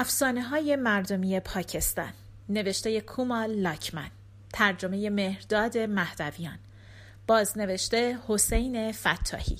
افسانه های مردمی پاکستان. نوشته کومال لاکمن. ترجمه مهرداد مهدویان. بازنوشته حسین فتاحی.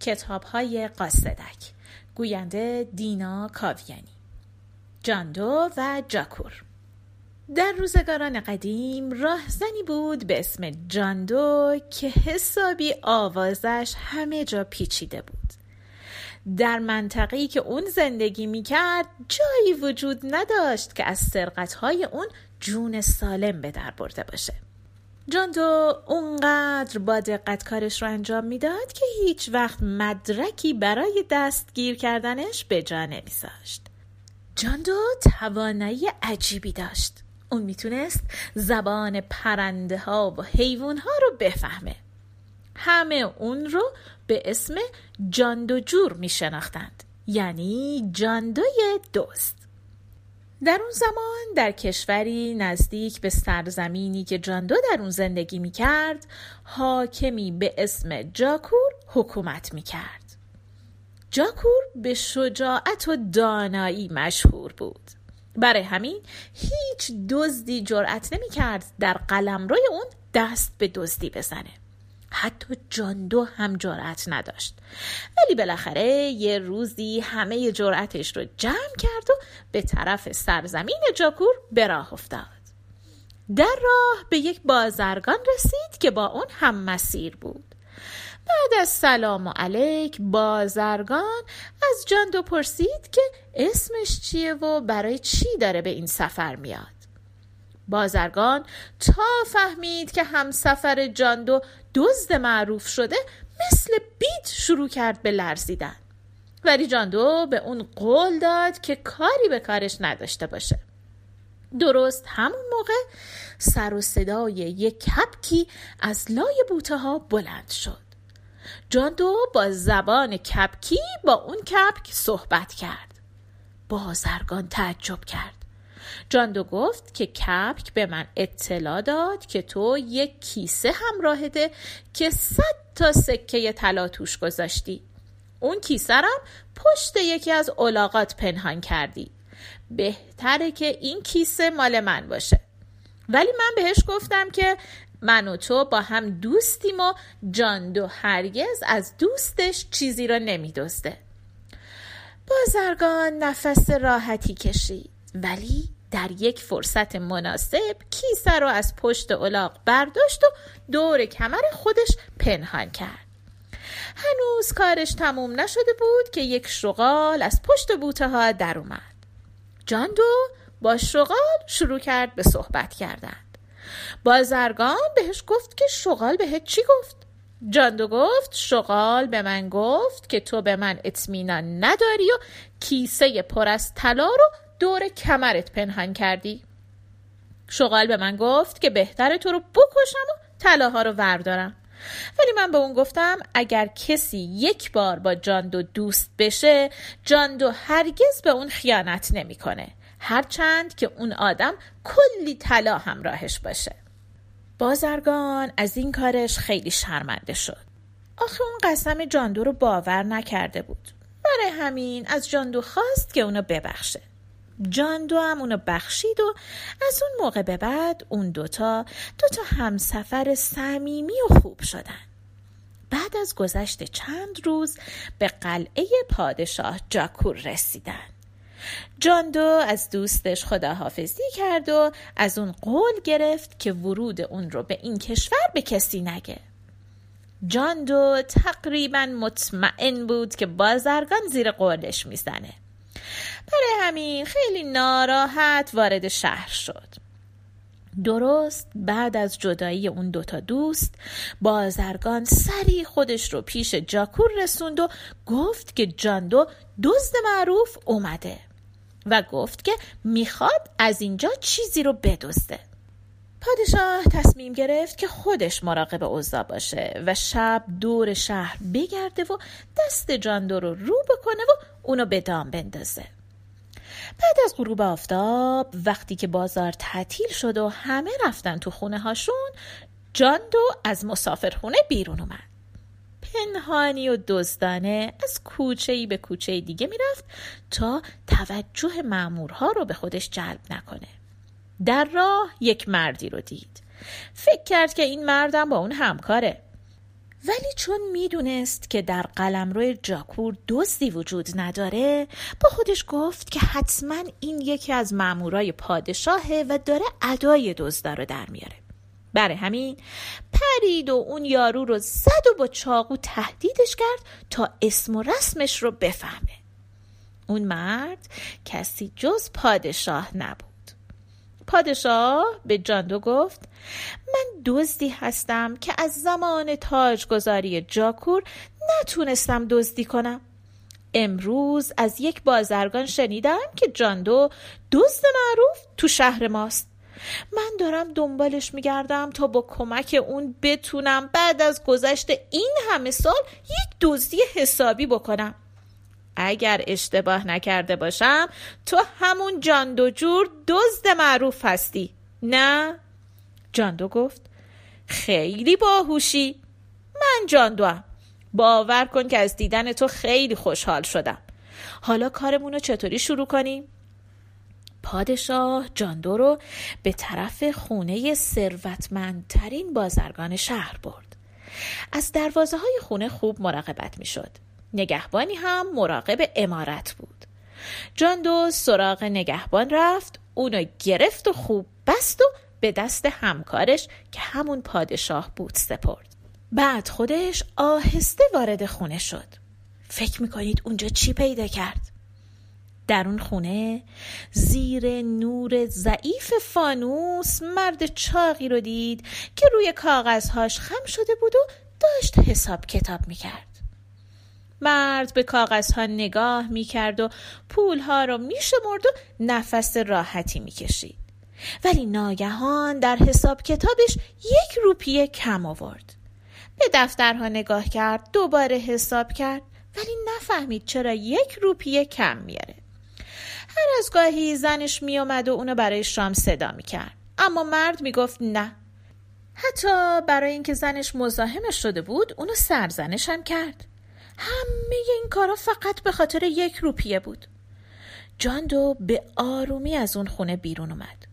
کتاب های قاصدک. گوینده دینا کاویانی. جاندو و جاکور. در روزگاران قدیم راهزنی بود به اسم جاندو که حسابی آوازش همه جا پیچیده بود. در منطقه‌ای که اون زندگی می‌کرد جایی وجود نداشت که از سرقتهای اون جون سالم به در برده باشه. جاندو اونقدر با دقت کارش رو انجام می‌داد که هیچ وقت مدرکی برای دستگیر کردنش به جا نمیذاشت. جاندو توانایی عجیبی داشت. اون می‌تونست زبان پرنده ها و حیوان ها رو بفهمه. همه اون رو به اسم جاندو جور می شناختند یعنی جاندوی دوست. در اون زمان در کشوری نزدیک به سرزمینی که جاندو در اون زندگی می کرد حاکمی به اسم جاکور حکومت می کرد جاکور به شجاعت و دانایی مشهور بود. برای همین هیچ دزدی جرأت نمی کرد در قلمروی اون دست به دزدی بزنه. حتی جاندو هم جرأت نداشت. ولی بالاخره یه روزی همه جرأتش رو جمع کرد و به طرف سرزمین جاکور به راه افتاد. در راه به یک بازرگان رسید که با اون هم مسیر بود. بعد از سلام و علیک بازرگان از جاندو پرسید که اسمش چیه و برای چی داره به این سفر میاد. بازرگان تا فهمید که همسفر جاندو دزد معروف شده مثل بیت شروع کرد به لرزیدن. ولی جاندو به اون قول داد که کاری به کارش نداشته باشه. درست همون موقع سر و صدای یک کپکی از لای بوته ها بلند شد. جاندو با زبان کپکی با اون کپک صحبت کرد. بازرگان تعجب کرد. جاندو گفت که کپک به من اطلاع داد که تو یک کیسه همراهته که صد تا سکه طلا توش گذاشتی. اون کیسه رم پشت یکی از اولاغات پنهان کردی. بهتره که این کیسه مال من باشه. ولی من بهش گفتم که من و تو با هم دوستیم و جاندو هرگز از دوستش چیزی را نمیدزده. بازرگان نفس راحتی کشید. ولی در یک فرصت مناسب کیسه رو از پشت الاغ برداشت و دور کمر خودش پنهان کرد. هنوز کارش تموم نشده بود که یک شغال از پشت بوته ها در اومد. جاندو با شغال شروع کرد به صحبت کردند بازرگان بهش گفت که شغال بهت چی گفت؟ جاندو گفت شغال به من گفت که تو به من اطمینان نداری و کیسه پر از طلا رو دور کمرت پنهان کردی. شغال به من گفت که بهتر تو رو بکشم و طلاها رو وردارم. ولی من به اون گفتم اگر کسی یک بار با جاندو دوست بشه جاندو هرگز به اون خیانت نمی‌کنه. هرچند که اون آدم کلی طلا همراهش باشه. بازرگان از این کارش خیلی شرمنده شد. آخه اون قسم جاندو رو باور نکرده بود. برای همین از جاندو خواست که اونو ببخشه. جاندو هم اونو بخشید و از اون موقع به بعد اون دوتا دوتا همسفر صمیمی و خوب شدن. بعد از گذشت چند روز به قلعه پادشاه جاکور رسیدن. جاندو از دوستش خداحافظی کرد و از اون قول گرفت که ورود اون رو به این کشور به کسی نگه. جاندو تقریبا مطمئن بود که بازرگان زیر قولش می‌زنه. برای همین خیلی ناراحت وارد شهر شد. درست بعد از جدایی اون دوتا دوست بازرگان سری خودش رو پیش جاکور رسوند و گفت که جاندو دزد معروف اومده و گفت که می‌خواد از اینجا چیزی رو بدزده. پادشاه تصمیم گرفت که خودش مراقب اوضاع باشه و شب دور شهر بگرده و دست جاندو رو رو بکنه و اونو به دام بندازه. بعد از غروب آفتاب وقتی که بازار تعطیل شد و همه رفتن تو خونه هاشون جاندو از مسافرخونه بیرون اومد. پنهانی و دزدانه از کوچه ای به کوچه دیگه می‌رفت تا توجه مامورها رو به خودش جلب نکنه. در راه یک مردی رو دید. فکر کرد که این مردم با اون همکاره. ولی چون می‌دونست که در قلمرو جاکور دزدی وجود نداره با خودش گفت که حتما این یکی از مامورای پادشاهه و داره ادای دزدا رو در میاره. برای همین پرید و اون یارو رو زد و با چاقو تهدیدش کرد تا اسم و رسمش رو بفهمه. اون مرد کسی جز پادشاه نبود. پادشاه به جاندو گفت من دزدی هستم که از زمان تاجگذاری جاکور نتونستم دزدی کنم. امروز از یک بازرگان شنیدم که جاندو دزد معروف تو شهر ماست. من دارم دنبالش میگردم تا با کمک اون بتونم بعد از گذشت این همه سال یک دزدی حسابی بکنم. اگر اشتباه نکرده باشم تو همون جاندو جور دزد معروف هستی. نه؟ جاندو گفت خیلی باهوشی. من جاندو هم. باور کن که از دیدن تو خیلی خوشحال شدم. حالا کارمون رو چطوری شروع کنیم؟ پادشاه جاندو رو به طرف خونه ثروتمندترین بازرگان شهر برد. از دروازه های خونه خوب مراقبت می شد نگهبانی هم مراقب امارت بود. جاندو سراغ نگهبان رفت اونو گرفت و خوب بست و به دست همکارش که همون پادشاه بود سپرد. بعد خودش آهسته وارد خونه شد. فکر می‌کنید اونجا چی پیدا کرد؟ در اون خونه زیر نور ضعیف فانوس مرد چاقی رو دید که روی کاغذهاش خم شده بود و داشت حساب کتاب می‌کرد. مرد به کاغذها نگاه می‌کرد و پولها رو میشمرد و نفس راحتی می‌کشید. ولی ناگهان در حساب کتابش یک روپیه کم آورد. به دفترها نگاه کرد دوباره حساب کرد ولی نفهمید چرا یک روپیه کم میاره هر از گاهی زنش میومد و اونو برای شام صدا می‌کرد. اما مرد می‌گفت نه. حتی برای اینکه زنش مزاحمش شده بود اونو سرزنش هم کرد. همه این کارا فقط به خاطر یک روپیه بود. جاندو به آرومی از اون خونه بیرون اومد.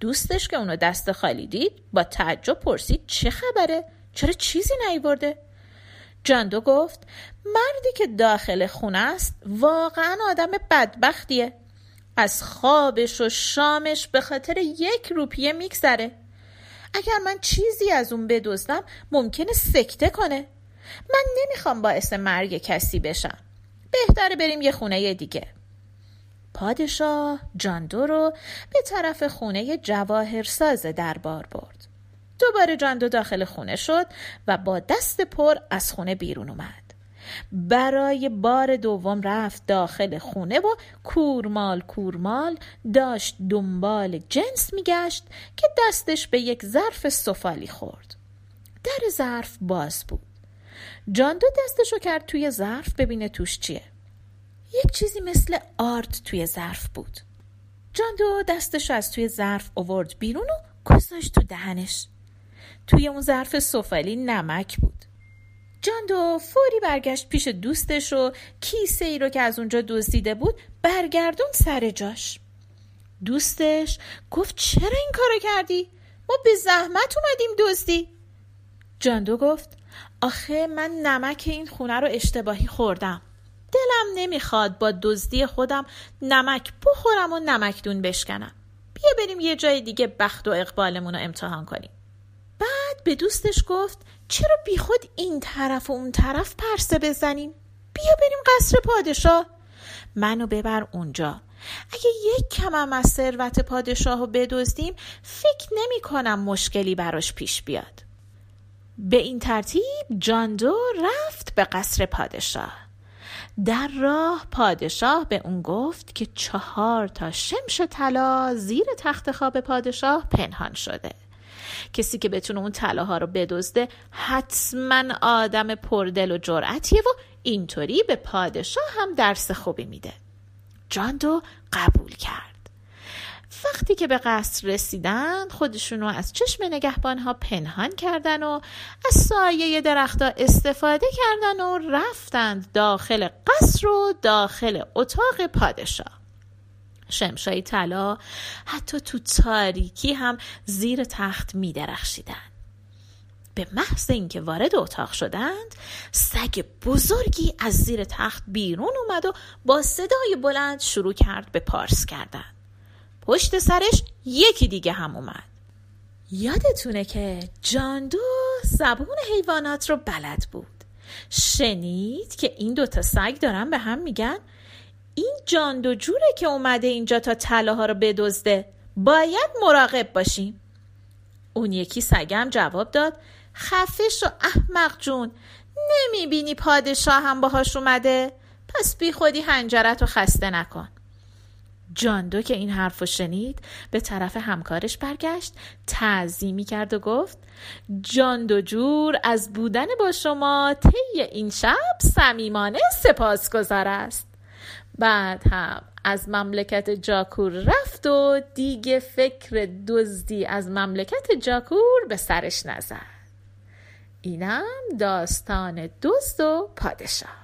دوستش که اونو دست خالی دید با تعجب پرسید چه خبره؟ چرا چیزی نیورده؟ جاندو گفت مردی که داخل خونه است واقعا آدم بدبختیه. از خوابش و شامش به خاطر یک روپیه میگذره. اگر من چیزی از اون بدزدم ممکنه سکته کنه. من نمی‌خوام باعث مرگ کسی بشم. بهتره بریم یه خونه دیگه. پادشاه جاندو رو به طرف خونه جواهرساز دربار برد. دوباره جاندو داخل خونه شد و با دست پر از خونه بیرون اومد. برای بار دوم رفت داخل خونه و کورمال کورمال داشت دنبال جنس میگشت که دستش به یک ظرف سفالی خورد. در ظرف باز بود. جاندو دستشو کرد توی ظرف ببینه توش چیه. یک چیزی مثل آرد توی ظرف بود. جاندو دستشو از توی ظرف آورد بیرون و گذاشت تو دهنش. توی اون ظرف سفالی نمک بود. جاندو فوری برگشت پیش دوستش و کیسه ای رو که از اونجا دزدیده بود برگردون سر جاش. دوستش گفت چرا این کارو کردی؟ ما به زحمت اومدیم دزدی. جاندو گفت آخه من نمک این خونه رو اشتباهی خوردم. دلم نمی‌خواد با دزدی خودم نمک بخورم و نمکدون بشکنم. بیا بریم یه جای دیگه بخت و اقبالمون رو امتحان کنیم. بعد به دوستش گفت چرا بیخود این طرف و اون طرف پرسه بزنیم بیا بریم قصر پادشاه. منو ببر اونجا. اگه یک کمم از ثروت پادشاه رو بدزدیم فکر نمی کنم مشکلی براش پیش بیاد. به این ترتیب جاندو رفت به قصر پادشاه. در راه پادشاه به اون گفت که چهار تا شمش طلا زیر تخت خواب پادشاه پنهان شده. کسی که بتونه اون طلاها رو بدزده حتما آدم پردل و جرأتیه و اینطوری به پادشاه هم درس خوبی میده. جاندو قبول کرد. وقتی که به قصر رسیدن خودشونو از چشم نگهبان ها پنهان کردن و از سایه درختها استفاده کردن و رفتند داخل قصر و داخل اتاق پادشاه شمشای طلا حتی تو تاریکی هم زیر تخت می درخشیدن. به محض اینکه وارد اتاق شدند سگ بزرگی از زیر تخت بیرون اومد و با صدای بلند شروع کرد به پارس کردن پشت سرش یکی دیگه هم اومد. یادتونه که جاندو زبون حیوانات رو بلد بود. شنید که این دوتا سگ دارن به هم میگن. این جاندو جوره که اومده اینجا تا طلاها رو بدزده. باید مراقب باشیم. اون یکی سگم جواب داد. خفش و احمق جون نمی‌بینی پادشاه هم باهاش اومده؟ پس بی خودی هنجرت رو خسته نکن. جاندو که این حرف رو شنید به طرف همکارش برگشت تعظیمی کرد و گفت جاندو جور از بودن با شما طی این شب صمیمانه سپاسگزار است. بعد هم از مملکت جاکور رفت و دیگه فکر دزدی از مملکت جاکور به سرش نزد. اینم داستان دزد و پادشاه.